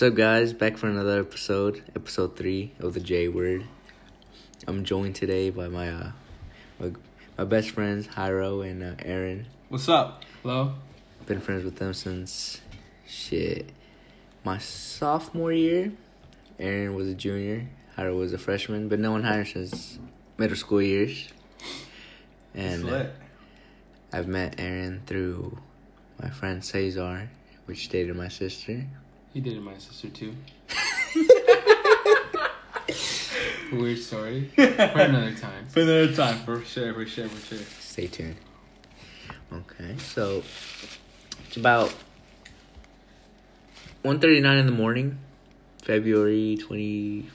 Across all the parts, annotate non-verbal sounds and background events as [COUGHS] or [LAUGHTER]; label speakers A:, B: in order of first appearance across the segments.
A: What's up, guys? Back for another episode, episode three of the J Word. I'm joined today by my uh, my, my best friends, Hyro and uh, Aaron.
B: What's up?
C: Hello?
A: Been friends with them since shit my sophomore year. Aaron was a junior, Hyro was a freshman, but no one hired since middle school years. And uh, I've met Aaron through my friend Cesar, which dated my sister.
C: He dated my sister too. [LAUGHS] Weird story. [LAUGHS] For another time.
B: For another time, for sure, for sure, for sure.
A: Stay tuned. Okay, so it's about 1.39 in the morning, February 23rd,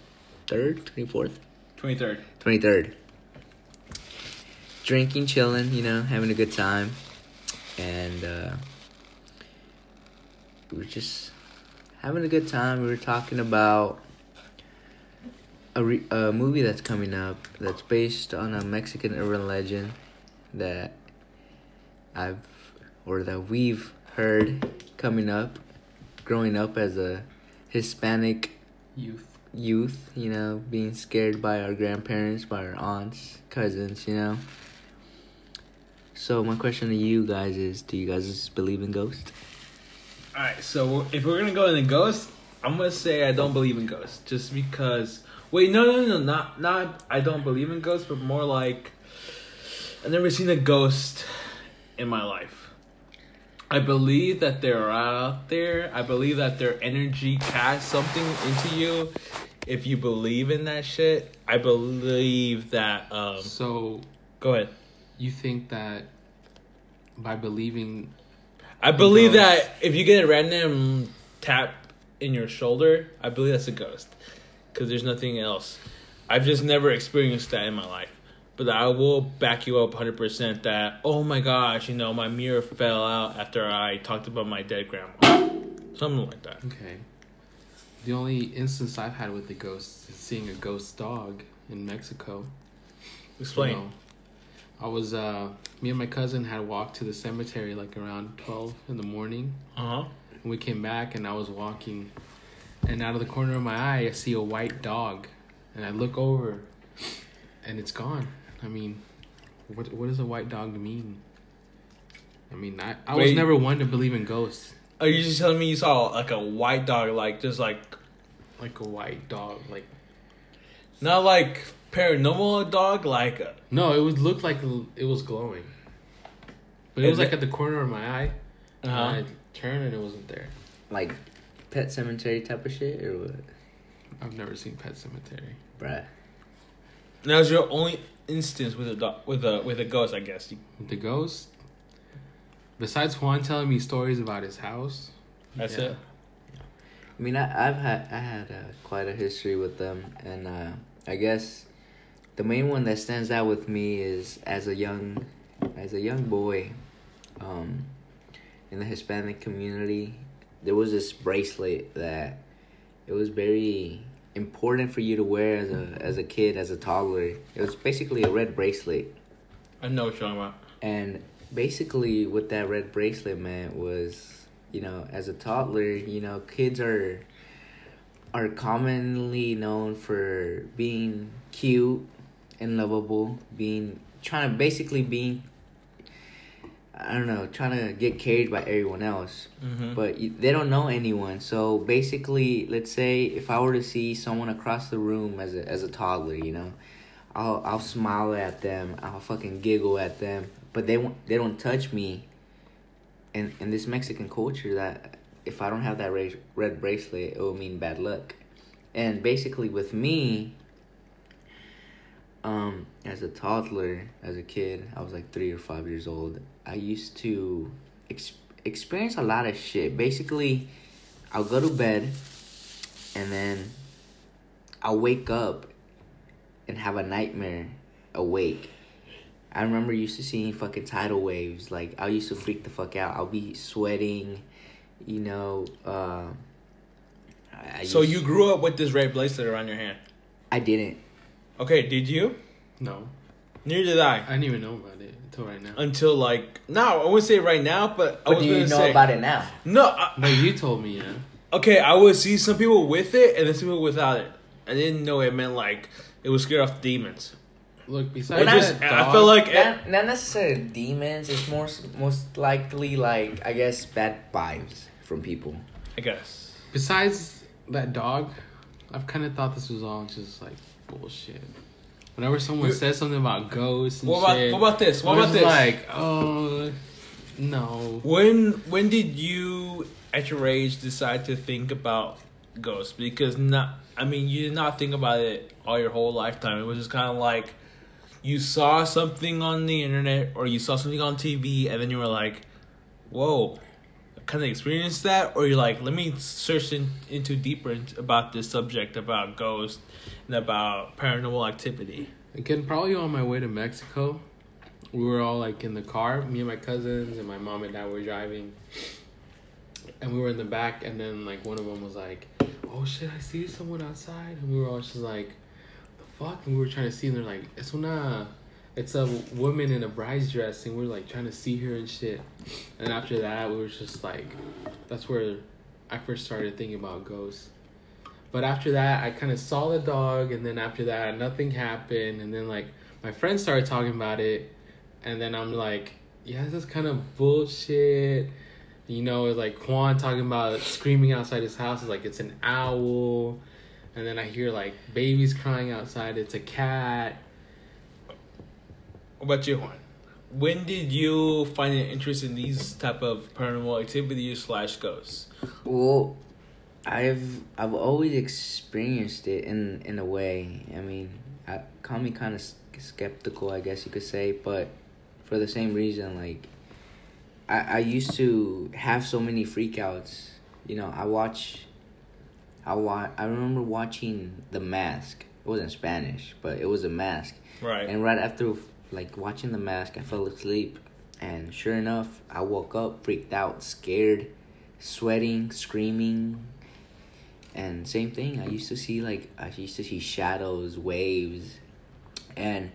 A: 24th?
B: 23rd.
A: 23rd. Drinking, chilling, you know, having a good time. And uh, we were just having a good time. We were talking about a, re- a movie that's coming up that's based on a Mexican urban legend that I've or that we've heard coming up, growing up as a Hispanic
C: Youth.
A: youth, you know, being scared by our grandparents, by our aunts, cousins, you know. So my question to you guys is: Do you guys believe in ghosts?
B: Alright, so if we're gonna go in the ghost, I'm gonna say I don't believe in ghosts. Just because. Wait, no, no, no, not, not I don't believe in ghosts, but more like I've never seen a ghost in my life. I believe that they're out there. I believe that their energy casts something into you. If you believe in that shit, I believe that. Um,
C: So
B: go ahead.
C: you think that by believing
B: I believe
C: ghost.
B: that if you get a random tap in your shoulder, I believe that's a ghost. Because there's nothing else. I've just never experienced that in my life. But I will back you up 100% that, oh my gosh, you know, my mirror fell out after I talked about my dead grandma. Something like that.
C: okay. The only instance I've had with the ghosts is seeing a ghost dog in Mexico.
B: Explain.
C: You know, I was uh me and my cousin had walked to the cemetery like around twelve in the morning.
B: Uh huh.
C: And we came back and I was walking and out of the corner of my eye I see a white dog and I look over and it's gone. I mean, what what does a white dog mean? I mean, I, I was never one to believe in ghosts.
B: Are you just telling me you saw like a white dog, like, just like,
C: Like a white dog, like
B: not like paranormal dog, like, uh,
C: no, it would look like it was glowing, but it
B: Is
C: was like
B: it-
C: at the corner of my eye. And
B: uh-huh.
C: I turned and it wasn't there.
A: Like pet cemetery type of shit, or what?
C: I've never seen Pet Sematary.
A: Bruh.
B: that was your only instance with a dog, with a, with a ghost, I guess.
C: The ghost. Besides Juan telling me stories about his house,
B: That's
C: Yeah.
B: it.
A: I mean, I, I've had I had uh, quite a history with them, and uh, I guess the main one that stands out with me is as a young as a young boy, um, in the Hispanic community, there was this bracelet that it was very important for you to wear as a as a kid as a toddler. It was basically a red bracelet.
B: I know what you're talking about.
A: And basically, what that red bracelet meant was, you know, as a toddler, you know, kids are are commonly known for being cute and lovable, being trying to basically being I don't know, trying to get carried by everyone else,
B: Mm-hmm.
A: but you, they don't know anyone. So basically, let's say if I were to see someone across the room as a as a toddler, you know, I'll I'll smile at them, I'll fucking giggle at them, but they won't they don't touch me. And in this Mexican culture, that if I don't have that red red bracelet, it will mean bad luck. And basically, with me, um, as a toddler, as a kid, I was like three or five years old. I used to ex- experience a lot of shit. Basically, I'll go to bed, and then I'll wake up and have a nightmare awake. I remember used to seeing fucking tidal waves. Like I used to freak the fuck out. I'll be sweating, you know. Uh, I
B: So you grew up with this red bracelet around your hand.
A: I didn't.
B: Okay, did you?
C: no,
B: Neither did I.
C: I didn't even know about it until right now.
B: Until like now, I wouldn't say right now, but I
A: But
B: was
A: do you know
B: say,
A: about it now?
B: No, I,
C: But you told me, yeah.
B: okay, I would see some people with it and then some people without it. I didn't know it meant like it was scared off demons.
C: Look,
B: I
C: besides
B: just
C: that
B: I
C: dog,
B: feel like it,
A: Not, not necessarily demons. It's more most likely like I guess bad vibes from people.
B: I guess.
C: besides that dog, I've kind of thought this was all just like bullshit. Whenever someone
B: You-
C: says something about ghosts and
B: What about
C: shit,
B: what about this? What about this?
C: Like, oh, no.
B: When when did you at your age decide to think about ghosts? Because not I mean you did not think about it all your whole lifetime. It was just kind of like you saw something on the internet or you saw something on TV and then you were like, "Whoa." Kind of experienced that, or you're like, let me search in, into deeper about this subject about ghosts and about paranormal activity.
C: Again, probably on my way to Mexico, we were all like in the car. Me and my cousins and my mom and dad were driving, and we were in the back. And then like one of them was like, "Oh shit, I see someone outside," and we were all just like, "The fuck?" And we were trying to see, and they're like, "It's una." It's a woman in a bride's dress, and we are like trying to see her and shit. And after that, we were just like, that's where I first started thinking about ghosts. But after that, I kind of saw the dog, and then after that, nothing happened. And then like my friends started talking about it, and then I'm like, yeah, this is kind of bullshit. You know, it's like Juan talking about screaming outside his house is like it's an owl, and then I hear like babies crying outside. It's a cat.
B: What about you, Juan? When did you find an interest in these type of paranormal activities slash ghosts?
A: Well, I've I've always experienced it in in a way. I mean, I call me kind of skeptical, I guess you could say, but for the same reason, like I I used to have so many freakouts. You know, I watch. I wa- I remember watching The Mask. It wasn't Spanish, but it was a mask.
B: Right.
A: And right after like watching the mask, I fell asleep, and sure enough, I woke up freaked out, scared, sweating, screaming. And same thing, I used to see like I used to see shadows, waves, and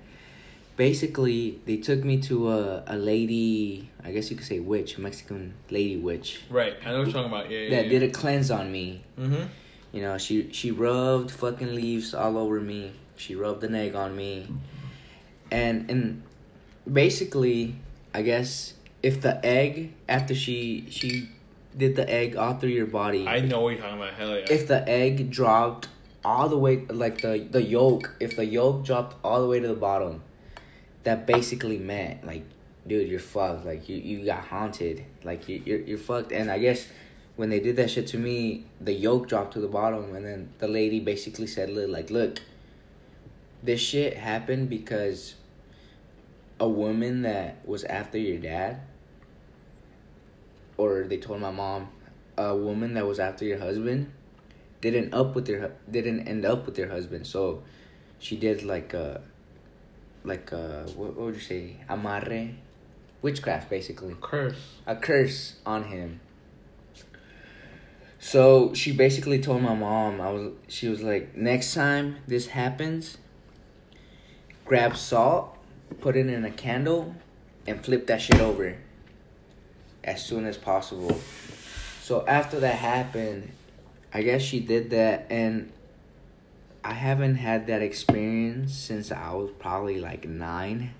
A: basically they took me to a a lady, I guess you could say witch, Mexican lady witch,
B: right. I know what you're talking about. Yeah, yeah.
A: that
B: yeah.
A: did a cleanse on me.
B: Mm-hmm.
A: You know, she she rubbed fucking leaves all over me. She rubbed an egg on me. And and basically, I guess if the egg after she she did the egg all through your body,
B: I know what you're talking about. Hell yeah.
A: if the egg dropped all the way like the the yolk, if the yolk dropped all the way to the bottom, that basically meant like dude, you're fucked. Like you, you got haunted. Like you, you're you're fucked. And I guess when they did that shit to me, the yolk dropped to the bottom, and then the lady basically said, like look, this shit happened because a woman that was after your dad, or they told my mom, a woman that was after your husband, didn't up with hu- didn't end up with their husband. So, she did like a, like a what, what would you say, amarre, witchcraft basically
C: Curse.
A: a curse on him. So she basically told my mom, I was she was like, next time this happens, grab salt, put it in a candle, and flip that shit over as soon as possible. So after that happened, I guess she did that and I haven't had that experience since I was probably like nine.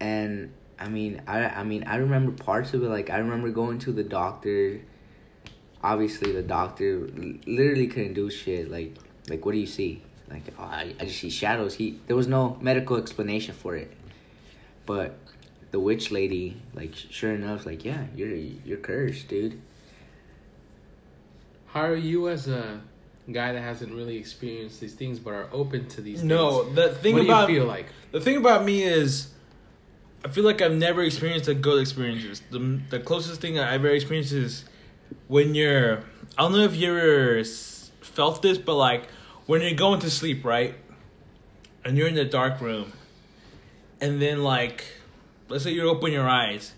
A: And I mean, I I mean, I remember parts of it. Like I remember going to the doctor. Obviously, the doctor literally couldn't do shit. Like, like what do you see? Like, oh, I I just see shadows. He there was no medical explanation for it. But the witch lady, like, sure enough, like, yeah, you're you're cursed, dude.
C: How are you as a guy that hasn't really experienced these things but are open to these
B: No,
C: things?
B: the thing
C: what
B: about
C: do you feel like?
B: the thing about me is, I feel like I've never experienced a good experiences. The the closest thing i've ever experienced is when you're. I don't know if you ever felt this, but like when you're going to sleep, right, and you're in the dark room, and then like, let's say you open your eyes.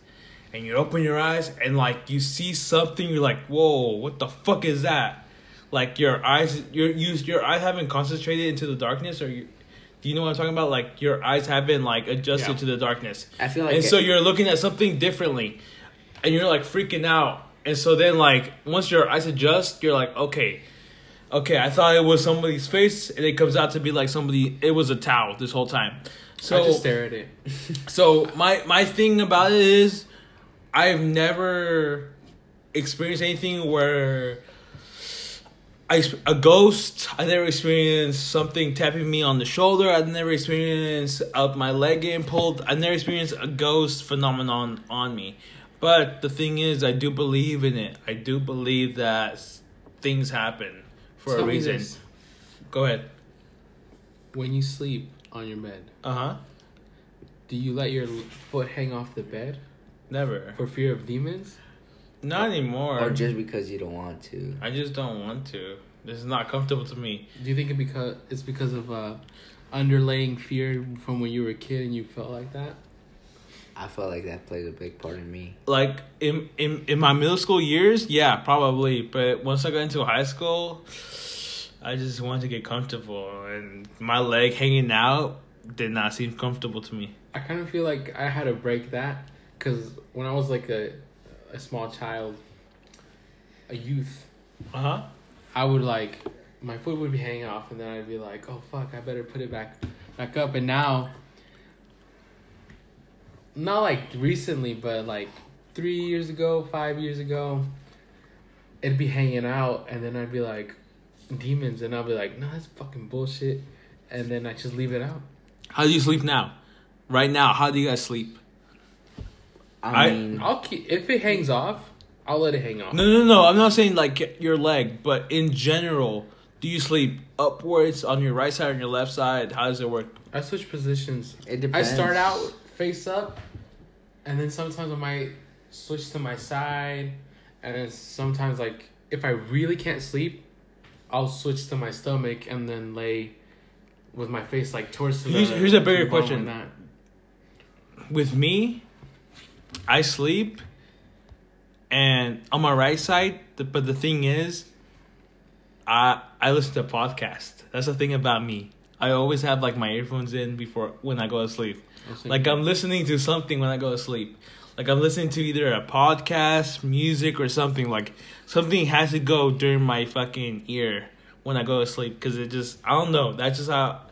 B: And you open your eyes and like you see something, you're like, "Whoa, what the fuck is that?" Like your eyes, your you, your eyes haven't concentrated into the darkness, or you, do you know what I'm talking about? Like your eyes haven't like adjusted
C: Yeah.
B: to the darkness,
A: I feel like
B: and so you're looking at something differently, and you're like freaking out, and so then like once your eyes adjust, you're like, okay, okay, I thought it was somebody's face, and it comes out to be like somebody. It was a towel this whole time. So
C: I just stare at it. [LAUGHS]
B: so my my thing about it is, I've never experienced anything where I a ghost. I never experienced something tapping me on the shoulder. I've never experienced up my leg getting pulled. I never experienced a ghost phenomenon on me. But the thing is, I do believe in it. I do believe that things happen for
C: Tell
B: a
C: me
B: reason.
C: this.
B: Go ahead.
C: When you sleep on your bed,
B: Uh huh.
C: do you let your foot hang off the bed
B: Never.
C: for fear of demons?
B: Not anymore.
A: Or just because you don't want to.
B: I just don't want to. This is not comfortable to me.
C: Do you think it because it's because of uh, underlaying fear from when you were a kid and you felt like that?
A: I felt like that plays a big part in me.
B: Like in in in my middle school years, yeah, probably. But once I got into high school, I just wanted to get comfortable, and my leg hanging out did not seem comfortable to me.
C: I kind of feel like I had to break that because when I was like a, a small child, a youth,
B: Uh huh.
C: I would like my foot would be hanging off, and then I'd be like, "Oh fuck, I better put it back back up." And now, not like recently, but like three years ago, five years ago, it'd be hanging out, and then I'd be like, "Demons," and I'll be like, "No, that's fucking bullshit," and then I just leave it out.
B: How do you sleep now? Right now, how do you guys sleep?
A: I,
B: I-
A: mean,
C: I'll keep if it hangs off, I'll let it hang off.
B: No, no, no. I'm not saying like your leg, but in general, do you sleep upwards on your right side or your left side? How does it work?
C: I switch positions.
A: it depends.
C: I start out face up, and then sometimes I might switch to my side, and then sometimes like if I really can't sleep, I'll switch to my stomach and then lay with my face like towards the.
B: Here's- here's a bigger question.
C: that.
B: With me, I sleep, and on my right side. The, but the thing is, I I listen to a podcast. That's the thing about me. I always have like my earphones in before when I go to sleep. Like I'm listening to something when I go to sleep. Like I'm listening to either a podcast, music, or something. Like something has to go during my fucking ear when I go to sleep because it just I don't know. That's just how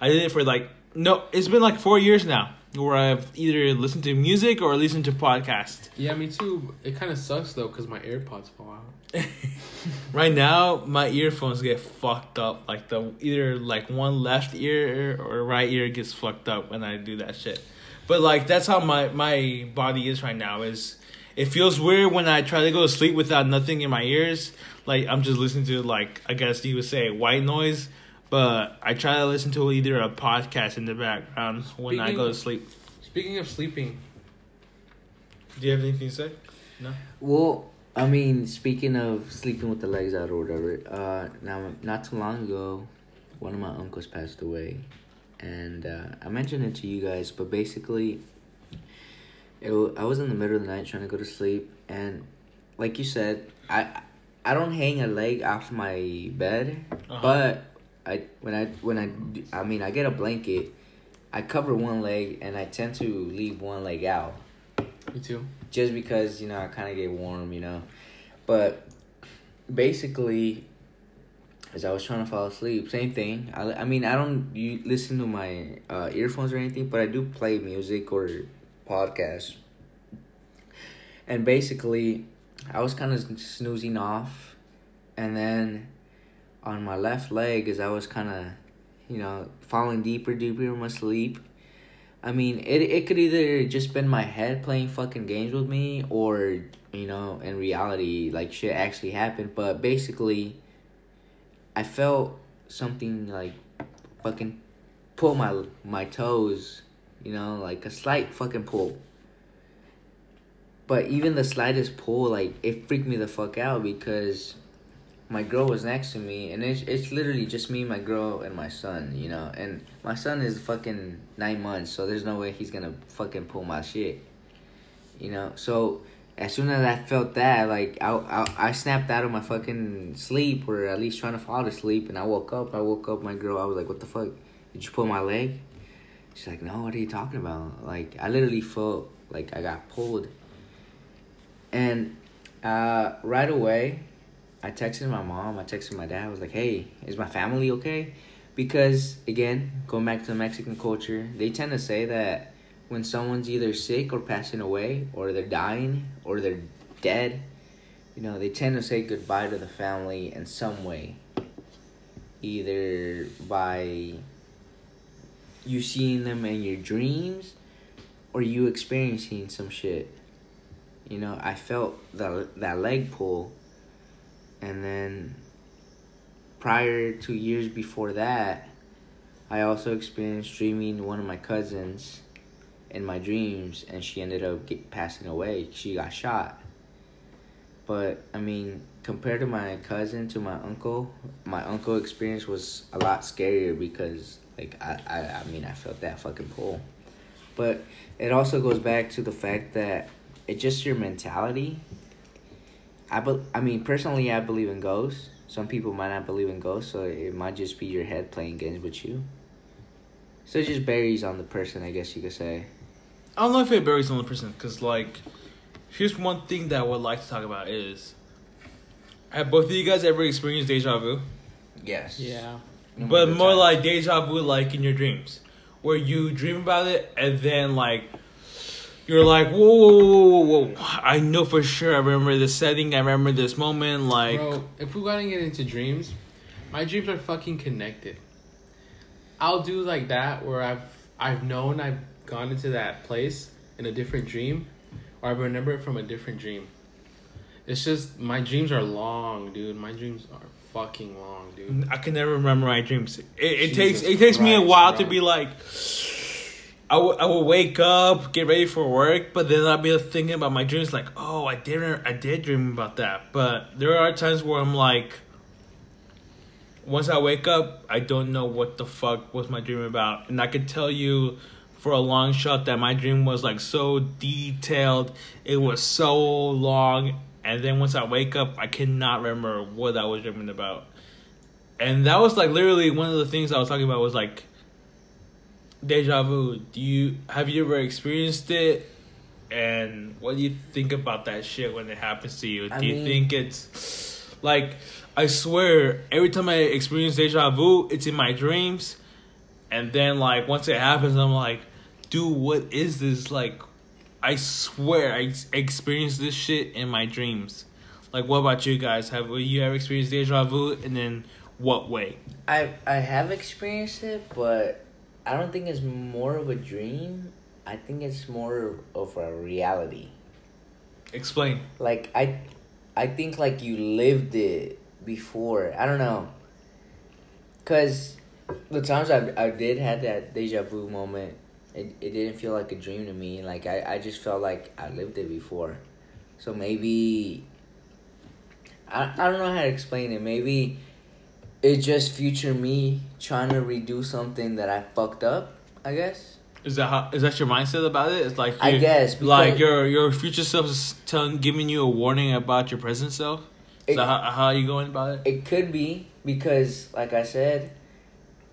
B: I did it for like no. It's been like four years now where I've either listened to music or listened to podcast.
C: Yeah, me too. It kind of sucks though because my AirPods fall out. [LAUGHS]
B: Right now, my earphones get fucked up. Like the either like one left ear or right ear gets fucked up when I do that shit. But like that's how my my body is right now. Is it feels weird when I try to go to sleep without nothing in my ears. Like I'm just listening to like I guess you would say white noise. But I try to listen to either a podcast in the background when I go to sleep.
C: Speaking of sleeping,
B: Do you have anything to say? No.
A: Well, I mean, speaking of sleeping with the legs out or whatever, uh, now not too long ago, one of my uncles passed away, and uh, I mentioned it to you guys, but basically, it I was in the middle of the night trying to go to sleep, and like you said, I I don't hang a leg off my bed,
B: Uh-huh.
A: but I when I when I I mean I get a blanket, I cover one leg and I tend to leave one leg out
C: me too.
A: just because you know I kind of get warm, you know. But basically, as I was trying to fall asleep, same thing. I, I mean, I don't you listen to my uh, earphones or anything, but I do play music or podcasts. And basically, I was kind of snoozing off, and then on my left leg, as I was kind of, you know, falling deeper, deeper in my sleep. I mean, it it could either just been my head playing fucking games with me, or you know, in reality, like shit actually happened. But basically, I felt something like fucking pull my my toes, you know, like a slight fucking pull. But even the slightest pull, like it freaked me the fuck out because my girl was next to me, and it's it's literally just me, my girl, and my son, you know. And my son is fucking nine months, so there's no way he's gonna fucking pull my shit, you know. So as soon as I felt that, like I I, I snapped out of my fucking sleep, or at least trying to fall asleep, and I woke up. I woke up, my girl. I was like, "What the fuck? Did you pull my leg?" She's like, "No, what are you talking about?" Like I literally felt like I got pulled, and Uh, right away, I texted my mom. I texted my dad. I was like, "Hey, is my family okay?" Because again, going back to the Mexican culture, they tend to say that when someone's either sick or passing away, or they're dying, or they're dead, you know, they tend to say goodbye to the family in some way. Either by you seeing them in your dreams, or you experiencing some shit. You know, I felt that that leg pull, and then prior to years before that, I also experienced dreaming one of my cousins in my dreams, and she ended up get, passing away. She got shot. But I mean, compared to my cousin to my uncle, my uncle experience was a lot scarier because like I, I, I mean I felt that fucking pull. But it also goes back to the fact that it's just your mentality. I be, I mean personally I believe in ghosts. Some people might not believe in ghosts, so it might just be your head playing games with you. So it just varies on the person, I guess you could say.
B: I don't know if it varies on the person, because, like, here's one thing that I would like to talk about is have both of you guys ever experienced deja vu?
A: Yes.
C: Yeah.
B: But more like deja vu, like in your dreams, where you dream about it and then like you're like, whoa, whoa, whoa, whoa, whoa! I know for sure. I remember this setting. I remember this moment. Like,
C: Bro, if we gotta get into dreams, my dreams are fucking connected. I'll do like that where I've I've known I've gone into that place in a different dream, or I remember it from a different dream. It's just my dreams are long, dude. My dreams are fucking long, dude.
B: I can never remember my dreams. It, it takes it takes me a
C: Christ,
B: while to be like. I will, I will wake up, get ready for work, but then I'll be thinking about my dreams. Like, oh, I didn't, I did dream about that. But there are times where I'm like, once I wake up, I don't know what the fuck was my dream about, and I could tell you for a long shot that my dream was like so detailed. It was so long, and then once I wake up, I cannot remember what I was dreaming about. And that was like literally one of the things I was talking about was like deja vu. Do you have you ever experienced it? And what do you think about that shit when it happens to you? Do you
A: mean-
B: think it's like I swear every time I experience deja vu, it's in my dreams, and then like once it happens, I'm like, dude, what is this? Like, I swear I ex- experienced this shit in my dreams. Like, what about you guys? Have you ever experienced deja vu? And then what way?
A: I I have experienced it, but I don't think it's more of a dream. I think it's more of a reality.
B: Explain.
A: Like I I think like you lived it before. I don't know. Cause the times I I did had that deja vu moment, it it didn't feel like a dream to me. Like I I just felt like I lived it before. So maybe I I don't know how to explain it. Maybe it's just future me trying to redo something that I fucked up, I guess.
B: Is that how, is that your mindset about it? It's like
A: I guess,
B: like your your future self is telling giving you a warning about your present self. Is
A: It-
B: that how, how are you going about it?
A: It could be because, like I said,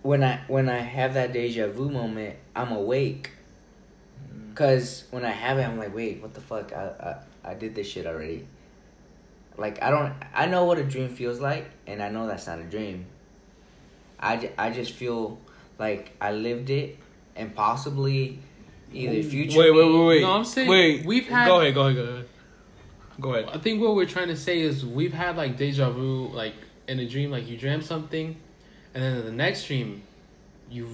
A: when I when I have that deja vu moment, I'm awake. Mm. Cause when I have it, I'm like, wait, what the fuck? I I, I did this shit already. Like I don't, I know what a dream feels like, and I know that's not a dream. I, I just feel like I lived it, and possibly either future.
B: Wait, wait,
A: me-
B: wait, wait.
C: No, I'm saying
B: wait.
C: we've had-
B: Go ahead, go ahead, go ahead. Go ahead.
C: I think what we're trying to say is we've had like deja vu, like in a dream, like you dreamt something, and then in the next dream, you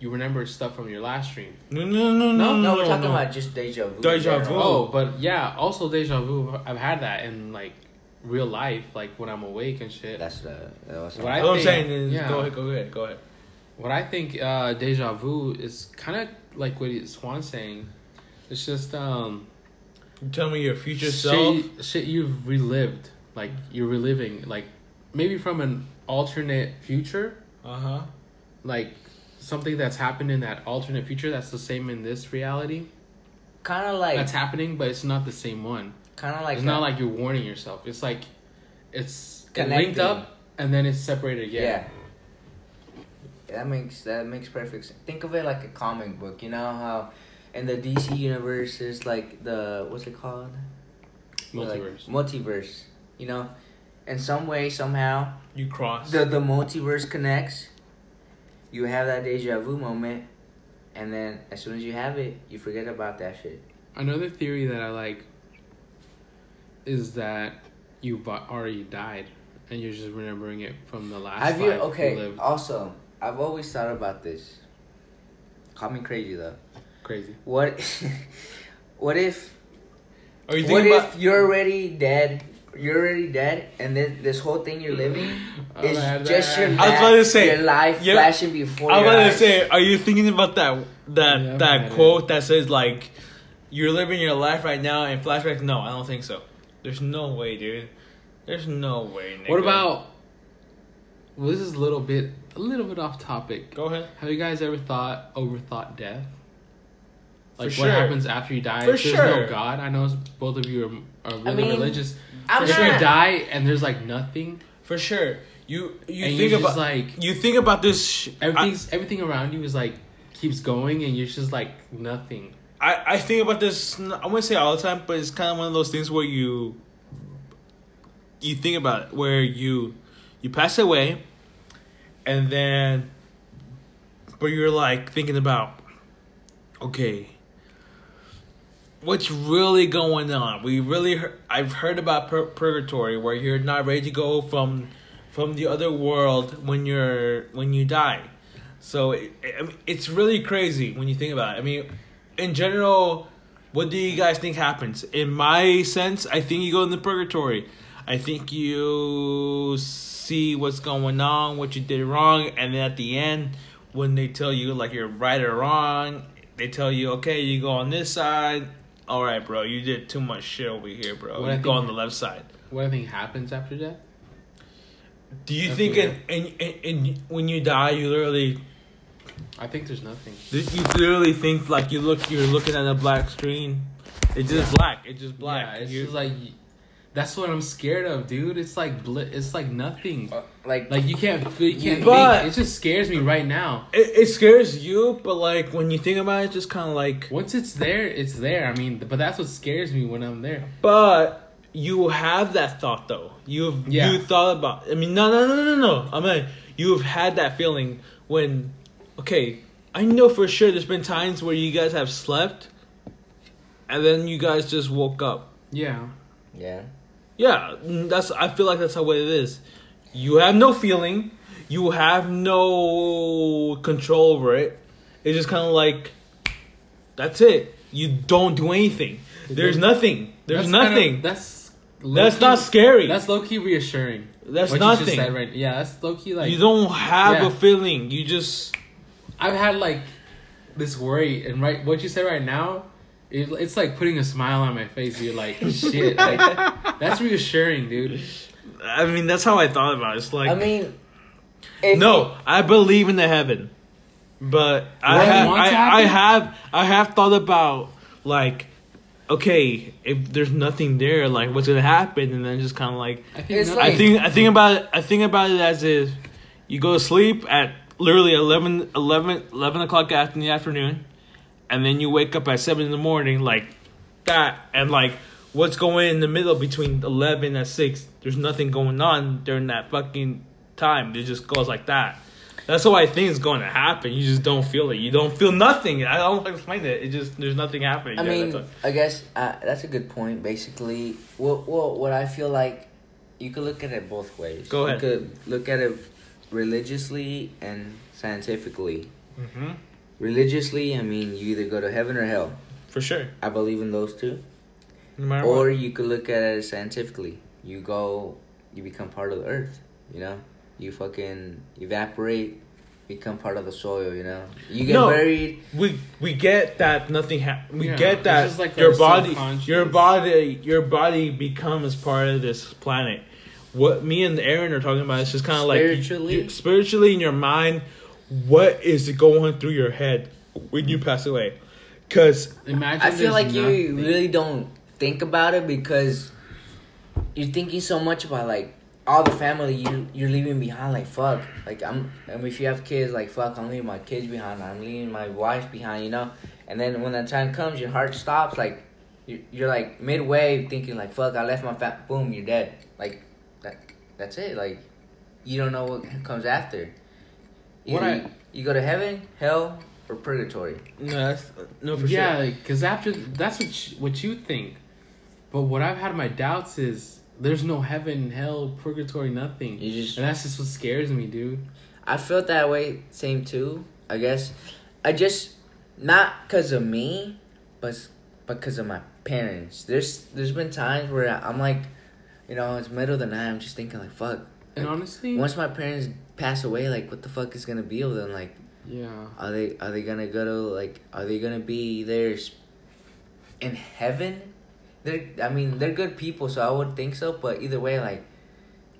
C: you remember stuff from your last dream.
B: No, no, no, no,
A: No,
B: no.
A: we're talking
B: no.
A: about just deja vu.
B: Deja vu.
C: Oh, but yeah, also deja vu. I've had that in like real life, like when I'm awake and shit.
A: That's the. That was
C: What I
B: What I'm
C: think-
B: saying is,
C: yeah.
B: go ahead, go ahead, go ahead.
C: What I think uh, deja vu is kind of like what Juan's saying. It's just um,
B: You tell me your future self.
C: shit, shit you've relived, like you're reliving, like maybe from an alternate future,
B: Uh huh.
C: like something that's happened in that alternate future that's the same in this reality.
A: kind of like
C: That's happening, but it's not the same one.
A: Kind of like
C: it's not like you're warning yourself. It's like it's it
A: Connecting.
C: linked up and then it's separated again.
A: Yeah. That makes that makes perfect sense. Think of it like a comic book. You know how in the DC universe is like the what's it called? like,
C: Multiverse.
A: multiverse. You know, in some way, somehow,
B: You cross.
A: the the multiverse connects. You have that deja vu moment, and then as soon as you have it, you forget about that shit.
C: Another theory that I like is that you've already died and you're just remembering it from the last
A: Have you
C: life
A: okay?
C: lived.
A: Also, I've always thought about this. Call me crazy though.
C: Crazy.
A: What? [LAUGHS] what if?
B: Are you
A: What
B: thinking
A: if
B: about?
A: you're already dead? You're already dead, and then this whole thing you're living is just your,
C: that-
B: I was
A: la-
B: about to say,
A: your life
B: yeah,
A: flashing before
B: I'm
A: your
B: about to say, are you thinking about that that
C: Yeah,
B: that
C: man.
B: quote that says like, "You're living your life right now in flashbacks"? No, I don't think so. There's no way, dude. There's no way. Nigga.
C: What about? Well, this is a little bit, a little bit off topic.
B: Go ahead.
C: Have you guys ever thought overthought death? Like
B: For
C: what
B: sure.
C: happens after you die?
B: For
C: if there's
B: sure.
C: no God. I know both of you are, are really
A: mean,
C: religious.
A: I'm
C: if
A: not-
C: you die and there's like nothing,
B: For sure. You you
C: and
B: think
C: you're
B: about
C: just like
B: you think about this. Sh-
C: everything's everything around you is like keeps going, and you're just like nothing.
B: I, I think about this. I wouldn't say all the time, but it's kind of one of those things where you you think about it, where you you pass away, and then, but you're like thinking about, okay, what's really going on? We really I've heard about pur- purgatory, where you're not ready to go from from the other world when you're when you die. So it, I mean, it's really crazy when you think about it. I mean, in general, what do you guys think happens? In my sense, I think you go into purgatory. I think you see what's going on, what you did wrong, and then at the end, when they tell you like you're right or wrong, they tell you, okay, you go on this side. All right, bro, you did too much shit over here, bro.
C: What
B: you go on the left side.
C: What I think happens after death?
B: Do you
C: That's
B: think in, in, in, in when you die, you literally
C: I think there's nothing.
B: You literally think like you look, you're looking at a black screen. It's just black. It's just black.
C: Yeah, it's
B: You-
C: just like that's what I'm scared of, dude. It's like bl- it's like nothing.
A: Uh, like,
C: Like you can't feel, you can't
B: But-
C: think. It just scares me right now.
B: it, it scares you, but like when you think about it, just kind of like.
C: Once it's there, it's there. I mean, but that's what scares me when I'm there.
B: But you have that thought though. You've
C: Yeah.
B: you thought about. I mean, no, no, no, no, no. I mean, you've had that feeling when. Okay, I know for sure. There's been times where you guys have slept, and then you guys just woke up.
C: Yeah.
A: yeah.
B: Yeah, that's. I feel like that's how it is. You have no feeling. You have no control over it. It's just kind of like, that's it. You don't do anything. There's nothing. There's
C: That's kinda-
B: nothing.
C: that's
B: that's
C: low-key-
B: not scary.
C: That's low key reassuring.
B: That's
C: what You just
B: nothing.
C: said right. Yeah, that's low key like
B: you don't have
C: Yeah.
B: a feeling. You just.
C: I've had like this worry, and right what you said right now, it, it's like putting a smile on my face. You're like, [LAUGHS] shit, like, that's reassuring, dude.
B: I mean, that's how I thought about it. It's like,
A: I mean, if
B: no, I believe in the heaven, but I have, I, I have, I have thought about like, okay, if there's nothing there, like, what's gonna happen? And then just kind of like,
C: I think
B: I think, I think about it, I think about it as if you go to sleep at literally 11, 11, 11 o'clock after in the afternoon, and then you wake up at seven in the morning, like that, and like. What's going in the middle between eleven and six? There's nothing going on during that fucking time. It just goes like that. That's what I think going to happen. You just don't feel it. You don't feel nothing. I don't explain it. It just there's nothing happening.
A: I mean, I guess uh, that's a good point. Basically, well, well, what I feel like you could look at it both ways.
B: Go ahead.
A: You could look at it religiously and scientifically.
B: Mhm.
A: Religiously, I mean, you either go to heaven or hell.
B: for sure.
A: I believe in those two.
B: No matter
A: Or
B: what.
A: you could look at it scientifically. You go, you become part of the earth. You know, you fucking evaporate, become part of the soil. You know, you get
B: No.
A: buried.
B: we we get that nothing ha- we
C: Yeah,
B: get that
C: like
B: your body your body your body becomes part of this planet what me and aaron are talking about is just kind of like
A: Spiritually?
B: you- spiritually in your mind what is going through your head when you pass away because
A: I feel
C: there's
A: like you really don't think about it because you're thinking so much about like all the family you you're leaving behind. Like fuck, like I'm. I mean, if you have kids, like fuck, I'm leaving my kids behind. I'm leaving my wife behind. You know. And then when that time comes, your heart stops. Like, you you're like midway thinking like fuck I left my fat boom you're dead like that that's it like you don't know what comes after.
C: What
A: Either
C: I-
A: you, you go to heaven, hell, or purgatory.
B: No, that's no for
C: yeah,
B: sure.
C: because after that's what you, what you think, but what I've had my doubts is there's no heaven, hell, purgatory, nothing,
A: You just
C: and that's just what scares me, dude.
A: I felt that way, same too. I guess I just not because of me, but because of my parents. There's there's been times where I'm like, you know, it's middle of the night. I'm just thinking like, fuck.
C: And
A: Like,
C: honestly,
A: Once my parents pass away, like, what the fuck is gonna be of them? Like,
C: yeah,
A: are they are they gonna go to like are they gonna be there in heaven? They're I mean they're good people, so I would think so. But either way, like,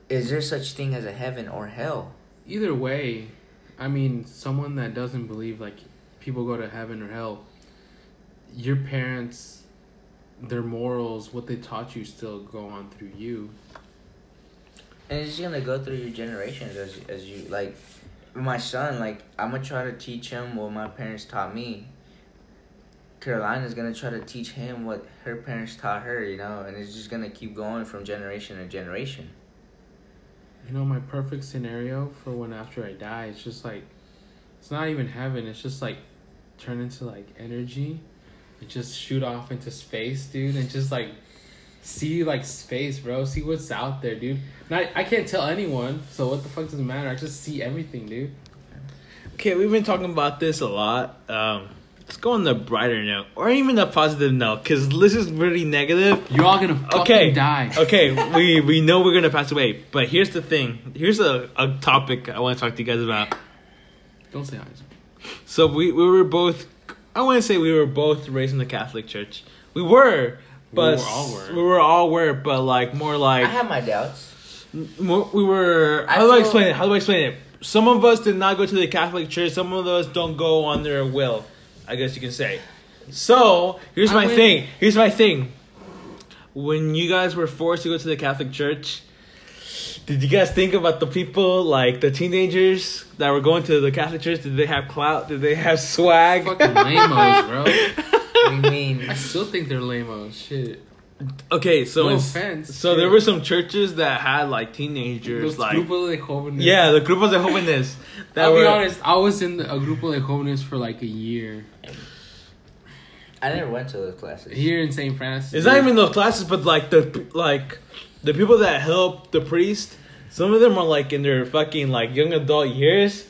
A: is there such thing as a heaven or hell?
C: either way, I mean, someone that doesn't believe like people go to heaven or hell, your parents, their morals, what they taught you, still go on through you.
A: And it's just gonna go through your generations as as you like. My son, like, I'm gonna try to teach him what my parents taught me. Carolina's gonna try to teach him what her parents taught her, you know, and it's just gonna keep going from generation to generation.
C: You know, my perfect scenario for when after I die, it's just like, it's not even heaven. It's just like, turn into like energy, just shoot off into space, dude, and just like, see like space, bro. See what's out there, dude. And I, I can't tell anyone, so what the fuck does it matter? I just see everything, dude.
B: Okay, we've been talking about this a lot. Um, let's go on the brighter note, or even the positive note, because this is really negative.
C: You're all gonna fucking
B: Okay,
C: die.
B: okay, [LAUGHS] we we know we're gonna pass away, but here's the thing. Here's a, a topic I want to talk to you guys about.
C: Don't say eyes.
B: So we we were both. I want to say we were both raised in the Catholic Church. We were, but
C: were all were.
B: we were all were, but like more like
A: I have my doubts.
B: More, we were.
A: I
B: How do I explain it? How do I explain it? Some of us did not go to the Catholic Church. Some of us don't go on their will. I guess you can say. So here's
C: I
B: my
C: went-
B: thing. Here's my thing. When you guys were forced to go to the Catholic Church, did you guys think about the people like the teenagers that were going to the Catholic Church? Did they have clout? Did they have swag?
C: Fucking lamos, bro.
A: What do you mean?
C: I still think they're lamos. Shit.
B: Okay, so
C: No offense.
B: so there were some churches that had like teenagers,
C: Those
B: like
C: Grupo de Jóvenes.
B: yeah, the grupos de jóvenes. [LAUGHS] That
C: I'll
B: were,
C: be honest. I was in the, a Grupo de Jóvenes for like a year
A: I never went to those classes.
C: here in St. Francis.
B: It's not even those classes, but like the like the people that help the priest. Some of them are like in their fucking like young adult years.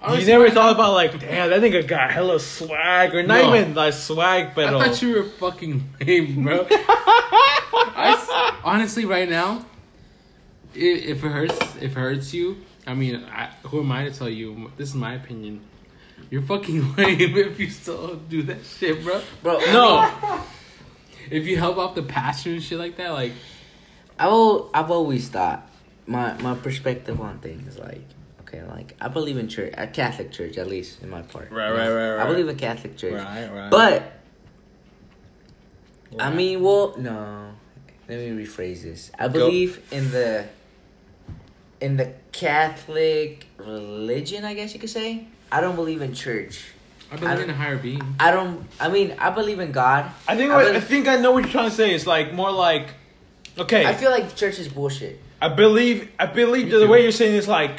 C: Honestly,
B: you never
C: I-
B: thought about like, damn, that nigga got hella swag, or not
C: No.
B: even like swag, but
C: I thought you were fucking lame, bro. [LAUGHS] I s- honestly, right now, if it hurts, if it hurts you, I mean, I, who am I to tell you? This is my opinion. You're fucking [LAUGHS] lame if you still do that shit, bro.
A: Bro,
B: no.
C: If you help out the pastor and shit like that, like,
A: I will, I've always thought my my perspective on things like okay, like I believe in church, a Catholic church at least in my part.
B: Right, right, right,
A: I believe in Catholic church,
B: Right, right.
A: but I mean, well, no. Let me rephrase this. I
B: Go.
A: believe in the in the Catholic religion. I guess you could say. I don't believe in church.
C: I believe
A: I
C: in a higher being.
A: I don't. I mean, I believe in God.
B: I think
A: I
B: what, I think I know what you're trying to say. It's like more like, okay,
A: I feel like church is bullshit.
B: I believe I believe the way you're saying is like,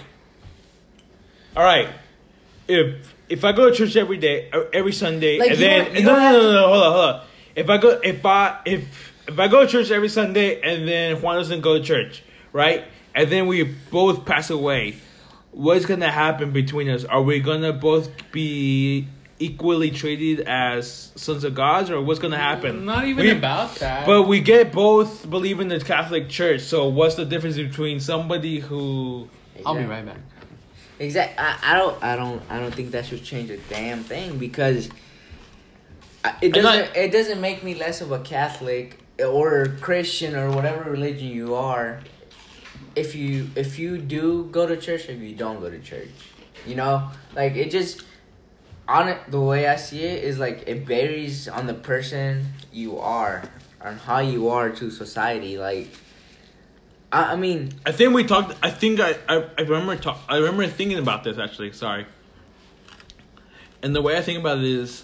B: all right, if if I go to church every day, uh, every Sunday,
A: Like,
B: and
A: you
B: then
A: don't- you
B: no,
A: don't
B: no,
A: have
B: no,
A: to-
B: no, no, hold on, hold on. If I go, if I if if I go to church every Sunday and then Juan doesn't go to church, right, and then we both pass away, what's gonna happen between us? Are we gonna both be equally treated as sons of gods, or what's gonna happen?
C: Not even
B: We-
C: about that.
B: but we get both believe in the Catholic Church. So what's the difference between somebody who?
C: I'll be right back.
A: Exactly. I, I don't. I don't. I don't think that should change a damn thing because it
B: I'm not-
A: doesn't. it doesn't make me less of a Catholic or Christian or whatever religion you are. If you if you do go to church, if you don't go to church, you know, like it just on it. The way I see it is like it varies on the person you are, on how you are to society. Like, I, I mean,
B: I think we talked. I think I I, I remember talk, I remember thinking about this actually. Sorry. And the way I think about it is,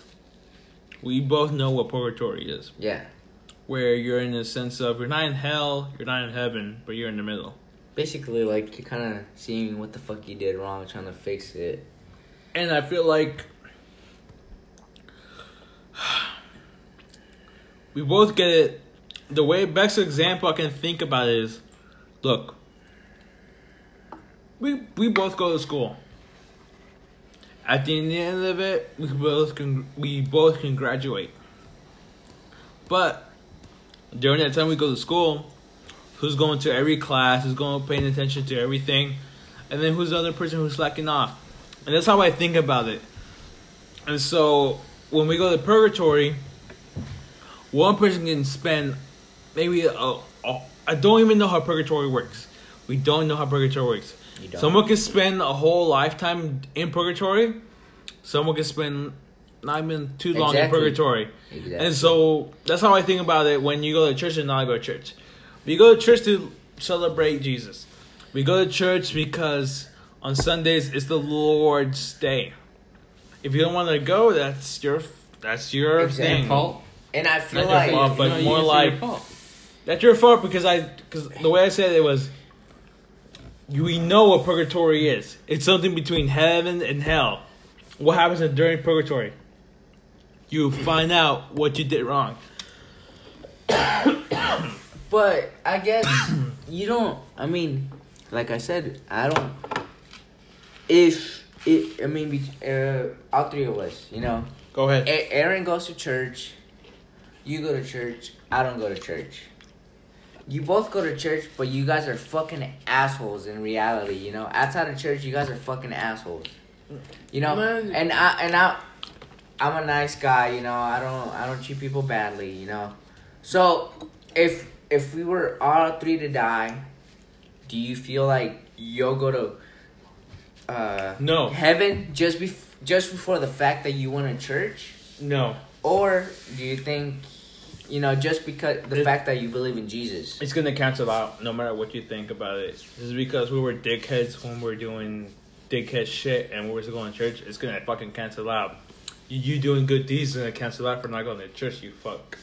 B: we both know what purgatory is.
A: yeah.
B: where you're in the sense of you're not in hell, you're not in heaven, but you're in the middle.
A: Basically, like you're kind of seeing what the fuck you did wrong, trying to fix it.
B: And I feel like we both get it. The way best example I can think about is, look, we we both go to school. At the end of it, we both can we both can graduate. But during that time we go to school, who's going to every class, who's going paying attention to everything, and then who's the other person who's slacking off. And that's how I think about it. And so when we go to purgatory, one person can spend maybe a, a, I don't even know how purgatory works. We don't know how purgatory works. Someone can spend a whole lifetime in purgatory. Someone can spend not even too long in purgatory.
A: Exactly.
B: And so that's how I think about it when you go to church and not go to church. We go to church to celebrate Jesus. We go to church because on Sundays it's the Lord's day. If you don't want to go, that's your that's your
A: Exactly.
B: thing.
C: Fault.
A: and I feel
B: Not your
A: like
B: fault, but
C: No, you
B: more like-
C: your.
B: That's your fault because I because the way I said it was we know what purgatory is. It's something between heaven and hell. What happens in- during purgatory? You find out what you did wrong. [COUGHS]
A: But I guess you don't. I mean, like I said, I don't. If it, I mean, uh, all three of us, you know,
B: Go ahead.
A: A- Aaron goes to church. You go to church. I don't go to church. You both go to church, but you guys are fucking assholes in reality. You know, outside of church, you guys are fucking assholes. You know,
C: Man.
A: and I and I, I'm a nice guy. You know, I don't I don't treat people badly. You know, so if if we were all three to die, do you feel like you'll go to uh,
B: No.
A: heaven just bef- just before the fact that you went to church?
B: No.
A: Or do you think, you know, just because the
B: It-
A: fact that you believe in Jesus?
B: It's gonna cancel out no matter what you think about it. Just because we were dickheads when we are doing dickhead shit and we were going to church, it's gonna fucking cancel out. You, you doing good deeds is gonna cancel out for not going to church, you fuck.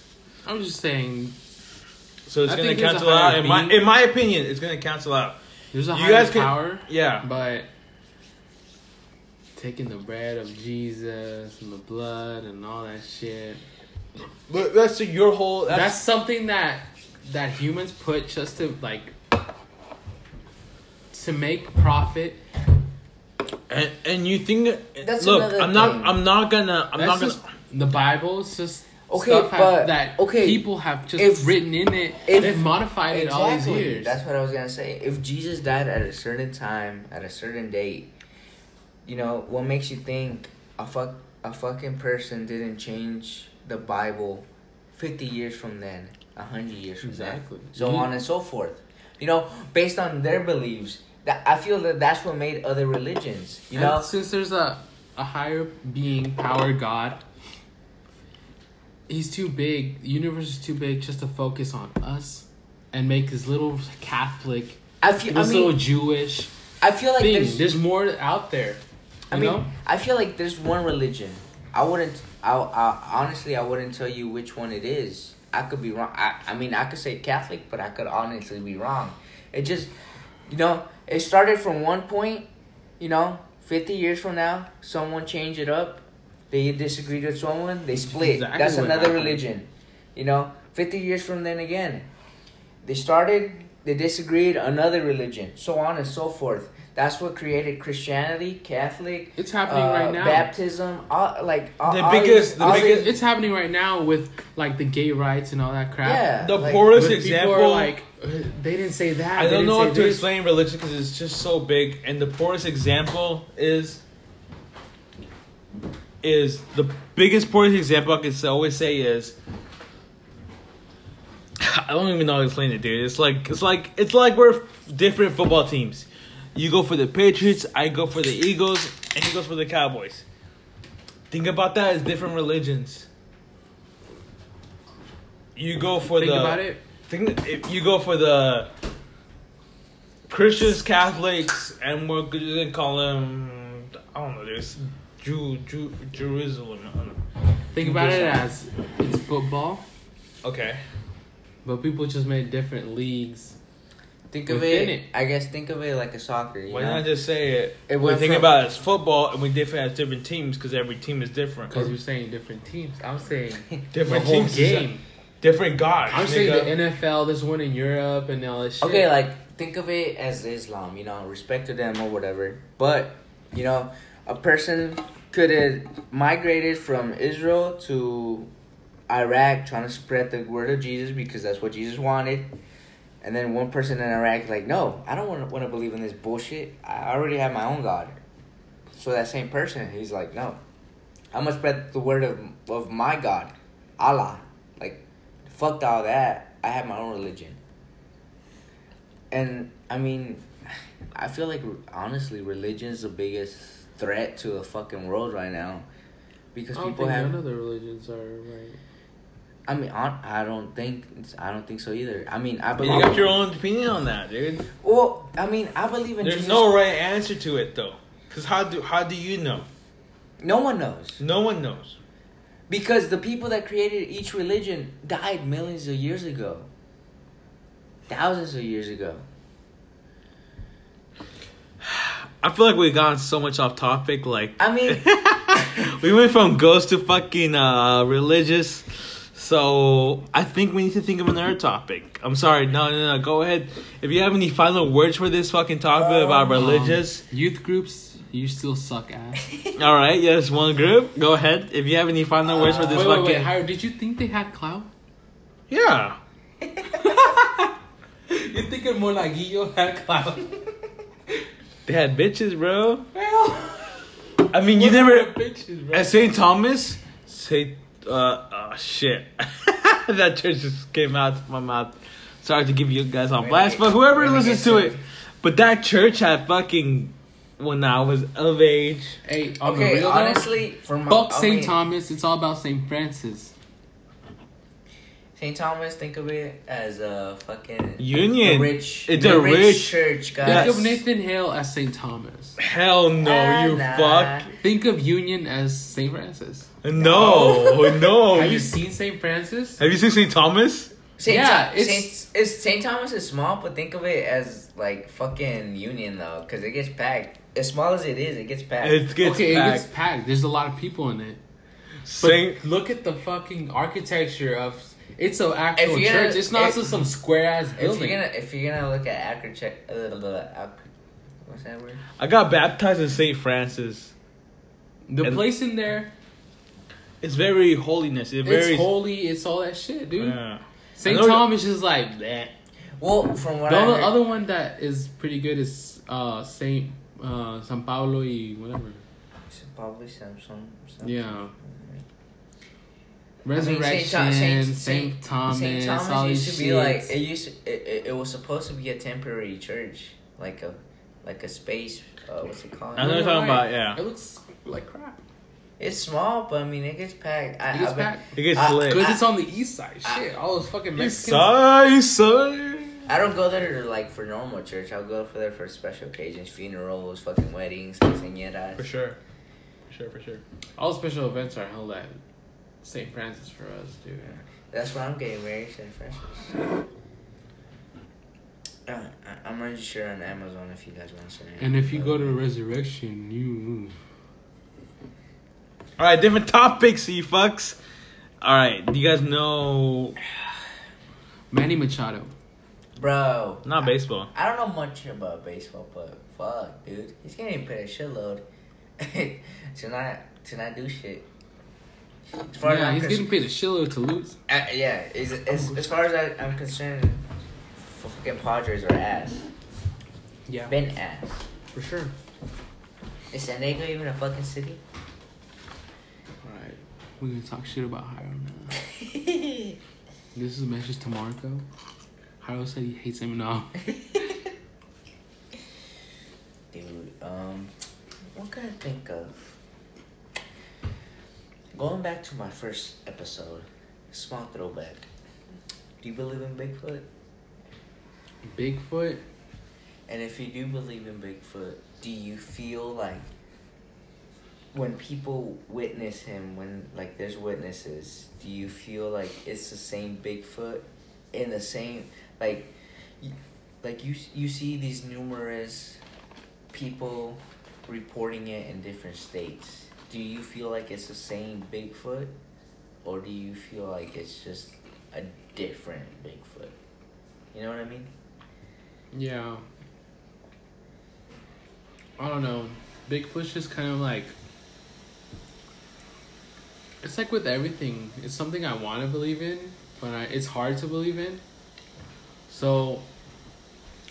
C: I'm just saying,
B: So it's
C: I
B: gonna
C: think there's a
B: cancel out.
C: higher
B: In my in my opinion, it's gonna cancel out.
C: there's a
B: You
C: higher
B: guys can-
C: power,
B: Yeah.
C: but taking the bread of Jesus and the blood and all that shit.
B: But that's your whole.
C: That's,
B: That's,
C: something that that humans put just to like to make profit.
B: and and you think.
A: That's
B: look, I'm not. I'm not gonna. I'm
C: That's
B: not gonna.
C: just the Bible. It's just
A: Okay,
C: stuff have-
A: but-
C: that
A: okay,
C: people have just
A: if-
C: written in it.
A: if-
C: They've modified it all these
A: Exactly.
C: years.
A: That's what I was gonna say. If Jesus died at a certain time, at a certain date, you know, what makes you think a fuck a fucking person didn't change the Bible fifty years from then, hundred years from
C: Exactly.
A: then, so
C: You-
A: on and so forth. You know, based on their beliefs. That I feel that that's what made other religions. You
C: And
A: know,
C: since there's a a higher being, power, God, he's too big. The universe is too big just to focus on us and make this little Catholic,
A: I feel. I
C: this little Jewish
A: I feel like
C: thing.
A: there's.
C: There's, more out there.
A: I mean,
C: know?
A: I feel like there's one religion. I wouldn't. I, I honestly, I wouldn't tell you which one it is. I could be wrong. I, I mean, I could say Catholic, but I could honestly be wrong. It just, you know, it started from one point. You know, fifty years from now, someone changed it up. They disagreed with someone. They split.
C: Exactly
A: That's another religion. You know, fifty years from then again, they started. They disagreed. Another religion. So on and so forth. That's what created Christianity, Catholic,
C: It's happening
A: uh,
C: right now.
A: Baptism, all, like all,
B: The biggest-
A: these-
B: the
A: all
B: biggest-
C: It's happening right now with like the gay rights and all that crap.
A: yeah.
B: The
A: like,
B: poorest example.
C: like, "Uh, they didn't say that.
B: I don't know
C: say
B: how to
C: this."
B: explain religion because it's just so big. And the poorest example is is the biggest poorest example I can always say is [SIGHS] I don't even know how to explain it, dude. It's like it's like it's like we're different football teams. You go for the Patriots, I go for the Eagles, and he goes for the Cowboys. Think about that as different religions. You go for
C: Think
B: the
C: about it.
B: Think if you go for the Christians, Catholics, and we're gonna call them I don't know, there's Jew, Jew, Jerusalem. I don't know.
C: Think about it as it's football.
B: Okay.
C: But people just made different leagues.
A: Think of it,
C: it.
A: I guess. Think of it like a soccer. You
B: Why
A: know?
B: not just say it?
A: It
B: we
A: went
B: think
A: from-
B: about it as football, and we different as different teams because every team is different.
C: Because you're saying different teams. I'm saying [LAUGHS]
B: different
C: the whole
B: teams,
C: game.
B: different gods.
C: I'm
B: nigga.
C: saying the NFL. There's one in Europe and all this shit.
A: Okay, like think of it as Islam, you know, respect to them or whatever. But you know, a person could have migrated from Israel to Iraq, trying to spread the word of Jesus because that's what Jesus wanted. And then one person in Iraq like, no, I don't want to want to believe in this bullshit. I already have my own God. So that same person, he's like, no, I'm gonna spread the word of of my God, Allah. Like, fuck all that. I have my own religion. And I mean, I feel like honestly, religion is the biggest threat to the fucking world right now, because people have.
C: none of the religions are right.
A: I mean, I, I don't think I don't think so either. I mean, I believe.
B: you got your own opinion on that, dude.
A: Well, I mean, I believe in
B: There's
A: Jesus.
B: no right answer to it though, because how do how do you know?
A: No one knows
B: No one knows.
A: because the people that created each religion died millions of years ago, thousands of years ago.
B: I feel like we've gone so much off topic. Like
A: I mean, [LAUGHS]
B: we went from ghost to fucking uh, religious. So I think we need to think of another topic. I'm sorry, no, no, no. Go ahead. If you have any final words for this fucking topic about um, religious,
C: Youth groups, you still suck ass. [LAUGHS]
B: all right, yes, one group. Go ahead. If you have any final words for uh, this
C: wait, wait,
B: fucking,
C: wait, Howard, did you think they had clout?
B: yeah. [LAUGHS]
C: You're thinking more like Guillo had clout. [LAUGHS]
B: They had bitches, bro.
C: Well,
B: I mean, you never
C: bitches, bro?
B: at St. Thomas. St. Uh, oh shit, [LAUGHS] that church just came out of my mouth. Sorry to give you guys on blast, but whoever
A: Really
B: listens to
A: to
B: it, but that church had fucking when I was of age.
C: Hey, on the
A: okay,
C: real
A: honestly, for my
C: fuck
A: I
C: St.
A: mean,
C: Thomas. It's all about St. Francis.
A: St. Thomas, think of it as a fucking
B: Union.
A: the rich,
B: It's
A: the
B: a
A: rich,
B: rich-
A: church, guys.
C: Think of Nathan Hale as St. Thomas.
B: Hell no,
A: Ah,
B: you
A: nah.
B: fuck.
C: Think of Union as St. Francis.
B: No, [LAUGHS] no.
C: Have you seen St. Francis?
B: Have you seen St. Thomas?
A: Saint
C: Yeah,
A: Tho-
C: it's-
A: Saint, it's St. Thomas is small, but think of it as like fucking Union though, because it gets packed. As small as it is, it gets packed.
B: It gets
C: okay, it
B: packed.
C: gets packed. There's a lot of people in it. But
B: Saint.
C: look at the fucking architecture of. It's an actual
A: you're gonna-
C: church. It's not
A: if-
C: just some square ass
A: if
C: building.
A: you're gonna if you're gonna look at architecture, uh, the- the- arch- what's that word?
B: I got baptized in St. Francis.
C: the
B: and-
C: place in there,
B: It's very holiness. It's very.
C: it's holy. It's all that shit, dude.
B: Yeah.
C: St.
B: I know-
C: Thomas is like that.
A: Well, from what
C: The
A: I
C: other,
A: heard,
C: other one that is pretty good is uh Saint uh San Paulo y whatever.
A: it's probably Samsung. Samsung.
C: Yeah.
A: I mean,
C: Resurrection,
A: Saint,
C: Saint,
A: Saint,
C: Thomas,
A: Saint Thomas
C: these
A: used to be like it used. To, it, it, it was supposed to be a temporary church, like a like a space. Uh, what's it called?
B: I know what you're talking about, yeah.
C: It looks like crap.
A: It's small, but I mean it gets packed. I,
C: It gets
A: I've been-
C: packed.
B: It gets
A: I-
B: lit.
C: Because it's on the east side. Shit, all those fucking
B: East
C: Mexicans.
B: side, east side.
A: I don't go there like for normal church. I'll go for there for special occasions, funerals, fucking weddings, quinceañeras.
B: For sure. For sure, for sure.
C: All special events are held at St. Francis for us, dude.
A: That's why I'm getting married, St. Francis. Uh, I- I'm already sure on Amazon if you guys want to say.
C: And if you go to Resurrection, you.
B: All right, different topics, you fucks. All right, do you guys know?
C: Manny Machado.
A: Bro,
B: Not baseball.
A: I don't know much about baseball, but fuck, dude, he's getting paid a shitload [LAUGHS] to not to not do shit. As far as
C: Yeah,
A: I'm
C: he's
A: cons-
C: getting paid a shitload to lose.
A: Uh, yeah, as, as, as far as I, I'm concerned, fucking Padres are ass.
C: Yeah,
A: Been ass.
C: for sure.
A: Is San Diego even a fucking city?
C: We're gonna talk shit about Hiram now. [LAUGHS] This is a message to Marco. Hiram said he hates him now. [LAUGHS]
A: Dude, um, what can I think of? Going back to my first episode, small throwback. Do you believe in Bigfoot?
C: Bigfoot.
A: And if you do believe in Bigfoot, do you feel like when people witness him, when like there's witnesses, do you feel like it's the same Bigfoot in the same like, like you you see these numerous people reporting it in different states. Do you feel like it's the same Bigfoot, or do you feel like it's just a different Bigfoot? You know what I mean?
C: Yeah. I don't know. Bigfoot's just kind of like. It's like with everything. It's something I want to believe in, but I, it's hard to believe in. So,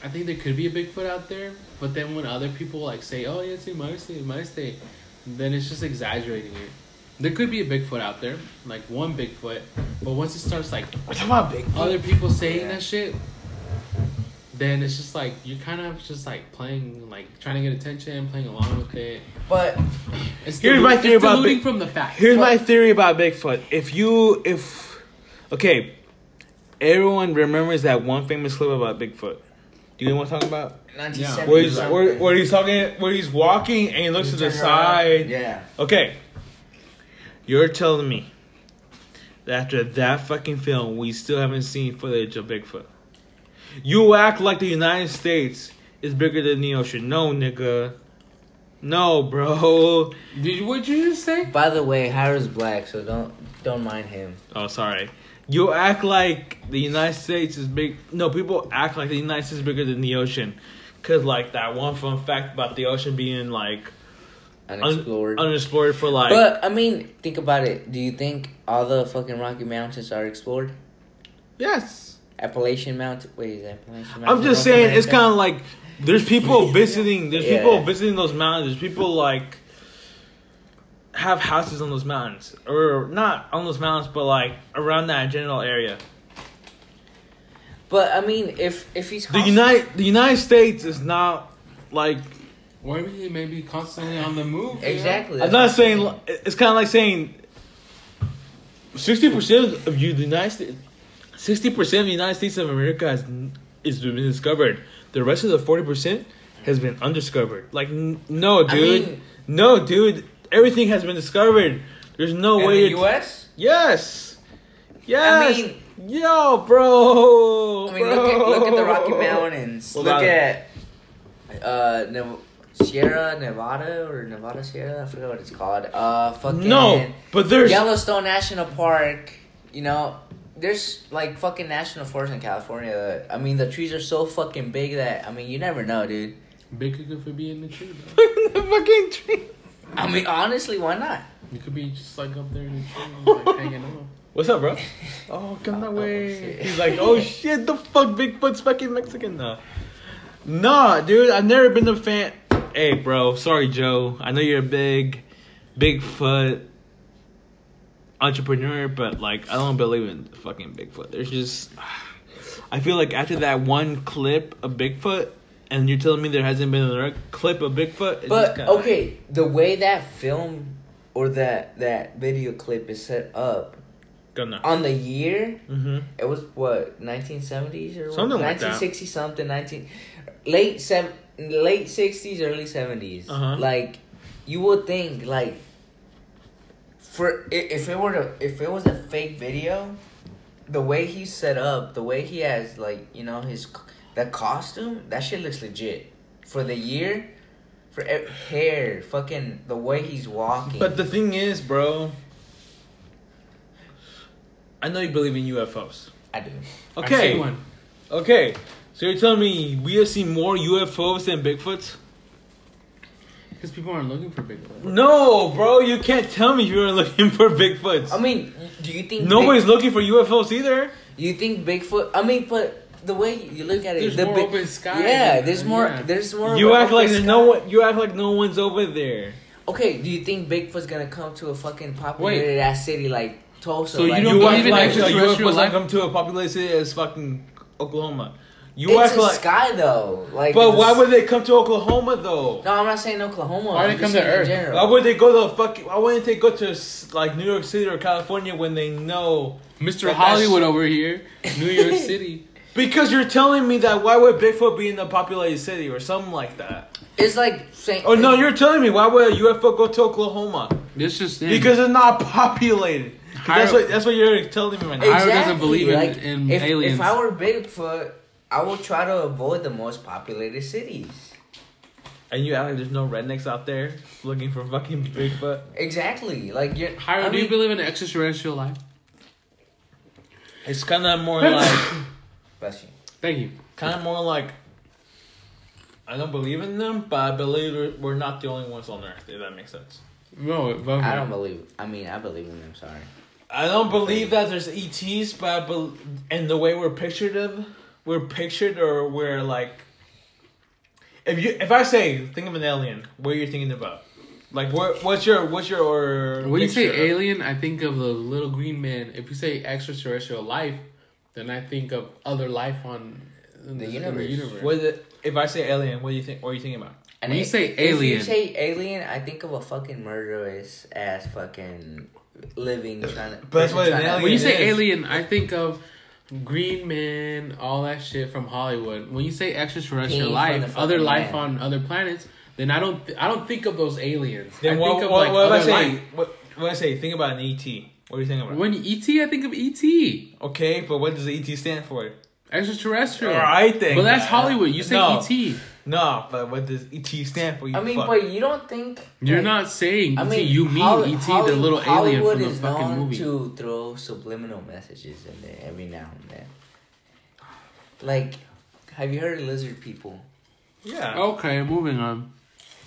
C: I think there could be a Bigfoot out there, but then when other people like say, "Oh, yeah, it's in my state, my state," then it's just exaggerating it. There could be a Bigfoot out there, like one Bigfoot, but once it starts like
B: We're talking about Bigfoot.
C: other people saying
A: Yeah.
C: that shit, then it's just like you're kind of just like playing, like trying to get attention, playing along with it.
A: But [SIGHS]
C: It's
B: Here's
C: delu-
B: my theory
C: it's
B: about Big-
C: from the facts.
B: Here's my theory about Bigfoot. If you if okay, everyone remembers that one famous clip about Bigfoot. Do you know what I'm talking about?
A: 1970
B: Where he's where, where he's talking where he's walking and he looks
A: You
B: to the
A: turn around.
B: side.
A: Yeah.
B: Okay. You're telling me that after that fucking film we still haven't seen footage of Bigfoot. You act like the United States is bigger than the ocean. No, nigga. No, bro. [LAUGHS]
C: Did you, what'd you just say?
A: By the way, Harrow's black, so don't don't mind him.
B: Oh, sorry. You act like the United States is big. No, people act like the United States is bigger than the ocean. Cause like that one fun fact about the ocean being like un-
A: Unexplored.
B: unexplored for like.
A: but I mean, think about it. Do you think all the fucking Rocky Mountains are explored?
B: yes.
A: Appalachian Mountain. Wait, is Appalachian Mountain?
B: I'm just
A: North
B: saying it's kind of like there's people [LAUGHS] visiting. There's
A: Yeah.
B: people visiting those mountains. There's people like have houses on those mountains, or not on those mountains, but like around that general area.
A: But I mean, if if he's
B: The United the United States is not like
C: Or maybe maybe constantly on the move. you know?
A: exactly.
B: I'm not saying it's kind of like saying sixty percent of you, the United States, sixty percent of the United States of America has is been discovered. The rest of the forty percent has been undiscovered. Like n- no,
A: I
B: dude,
A: mean-
B: no, dude, everything has been discovered. There's no
A: in
B: way.
A: the
B: it-
A: U.S.
B: Yes, yes.
A: I mean-
B: yo, bro.
A: I mean, look at look at the Rocky. Mountains. Look at uh Nev- Sierra Nevada or Nevada Sierra. I forget what it's called. Uh, fucking
B: No, but there's
A: Yellowstone National Park. You know, there's like fucking national forests in California. That, I mean, the trees are so fucking big that I mean, you never know, dude.
C: Bigger could be in the tree, bro. [LAUGHS]
B: the fucking tree.
A: I mean, honestly, why not?
C: You could be just like up there in the tree, like [LAUGHS] hanging out.
B: What's up, bro? [LAUGHS] Oh, come that
A: Oh,
B: way. He's like, oh shit, the fuck, Bigfoot's fucking Mexican now. Nah, dude, I've never been a fan. Hey, bro, sorry, Joe. I know you're a big, Bigfoot entrepreneur, but like, I don't believe in fucking Bigfoot. There's just, I feel like after that one clip of Bigfoot, and you're telling me there hasn't been another clip of Bigfoot.
A: But
B: kinda
A: okay, the way that film or that that video clip is set up
B: Gonna.
A: on the year,
B: Mm-hmm.
A: it was what 1970s or what?
B: Something like that.
A: 1960 something 19 late seven late 60s early 70s.
B: Uh-huh.
A: Like you would think like for if it were to, if it was a fake video, the way he's set up, the way he has like you know his the costume, that shit looks legit for the year. For e- hair, fucking the way he's walking.
B: But the thing is, bro, I know you believe in UFOs.
A: I do.
C: I've
B: Okay,
C: seen one.
B: okay. So you're telling me we have seen more UFOs than Bigfoots?
C: Because people aren't looking for Bigfoot.
B: No, bro, you can't tell me you're looking for Bigfoots.
A: I mean, do you think
B: Nobody's
A: Big-
B: looking for UFOs either.
A: You think Bigfoot? I mean, but the way you look at it,
C: There's
A: the
C: more
A: big-
C: open sky
A: Yeah,
C: than-
A: there's more.
C: yeah.
A: There's more.
B: You
A: of an
B: act like
A: open
B: there's
A: sky.
B: no one. You act like no one's over there.
A: Okay, do you think Bigfoot's gonna come to a fucking populated ass city like Tulsa?
C: So you
A: like,
C: don't
B: You
C: believe
B: act
C: in
B: like a
C: extraterrestrial
B: UFO's
C: life?
B: not come to a populated city as fucking Oklahoma. You
A: It's
B: act
A: a
B: like.
A: sky though. Like,
B: But
A: it's-
B: why would they come to Oklahoma though?
A: No, I'm not saying Oklahoma.
C: Why
A: I'm
C: they
A: just
C: come to
A: saying in
C: Earth?
A: general.
B: Why would they go to fucking? Why wouldn't they go to like New York City or California when they know?
C: Mr. Hollywood over here, New York [LAUGHS] City.
B: Because you're telling me that why would Bigfoot be in a populated city or something like that?
A: It's like saying.
B: Oh no, you're telling me why would a UFO go to Oklahoma?
C: This just
B: Because it's not [LAUGHS] populated. That's what that's what you're telling me right now.
C: Hiro doesn't believe in- in
A: if,
C: aliens.
A: If I were Bigfoot, I will try to avoid the most populated cities.
B: And you act like there's no rednecks out there looking for fucking Bigfoot.
A: Exactly. Like you're.
C: Hiro,
A: I
C: do you believe in extraterrestrial life?
B: It's kind of more like, [COUGHS]
A: bless you.
C: Thank you.
B: kind of more like. I don't believe in them, but I believe we're- we're not the only ones on Earth. If that makes sense.
C: No, but
A: I don't believe. I mean, I believe in them. Sorry.
B: I don't believe that there's ETs, but I bel and the way we're pictured of, we're pictured or we're like. If you if I say think of an alien, what are you thinking about? Like what what's your what's your
C: When you say alien, I think of the little green man. If you say extraterrestrial life, then I think of other life on in
A: The
C: in
A: universe.
B: What is it, if I say alien, what do you think? What are you thinking about?
C: When you
A: it-
C: say
A: if you say alien, I think of a fucking murderous ass fucking living trying to.
B: But that's what an alien
C: When you say
B: is.
C: alien, I think of Green Man, all that shit from Hollywood. When you say extraterrestrial
A: Came
C: life, other
A: fucking
C: life
A: land.
C: on other planets, then I don't th- I don't think of those aliens.
B: Then
C: I
B: what,
C: think of
B: what,
C: like
B: what if I
C: other
B: say
C: life.
B: what, what I say? Think about an ET. What are you thinking about?
C: When ET, I think of ET.
B: okay, but what does ET stand for?
C: Extraterrestrial.
B: I think
C: But that's
B: that-
C: Hollywood. You say
B: no,
C: ET.
B: No, but what does ET stand for? You
A: I mean,
B: fuck?
A: but you don't think
C: You're
A: like,
C: not saying
A: I
C: ET.
A: mean,
C: you mean
A: Holly-
C: ET, the
A: Holly-
C: little alien from the
A: is
C: fucking
A: known
C: movie.
A: to throw subliminal messages in there every now and then. Like, have you heard of lizard people?
B: yeah.
C: Okay, moving on.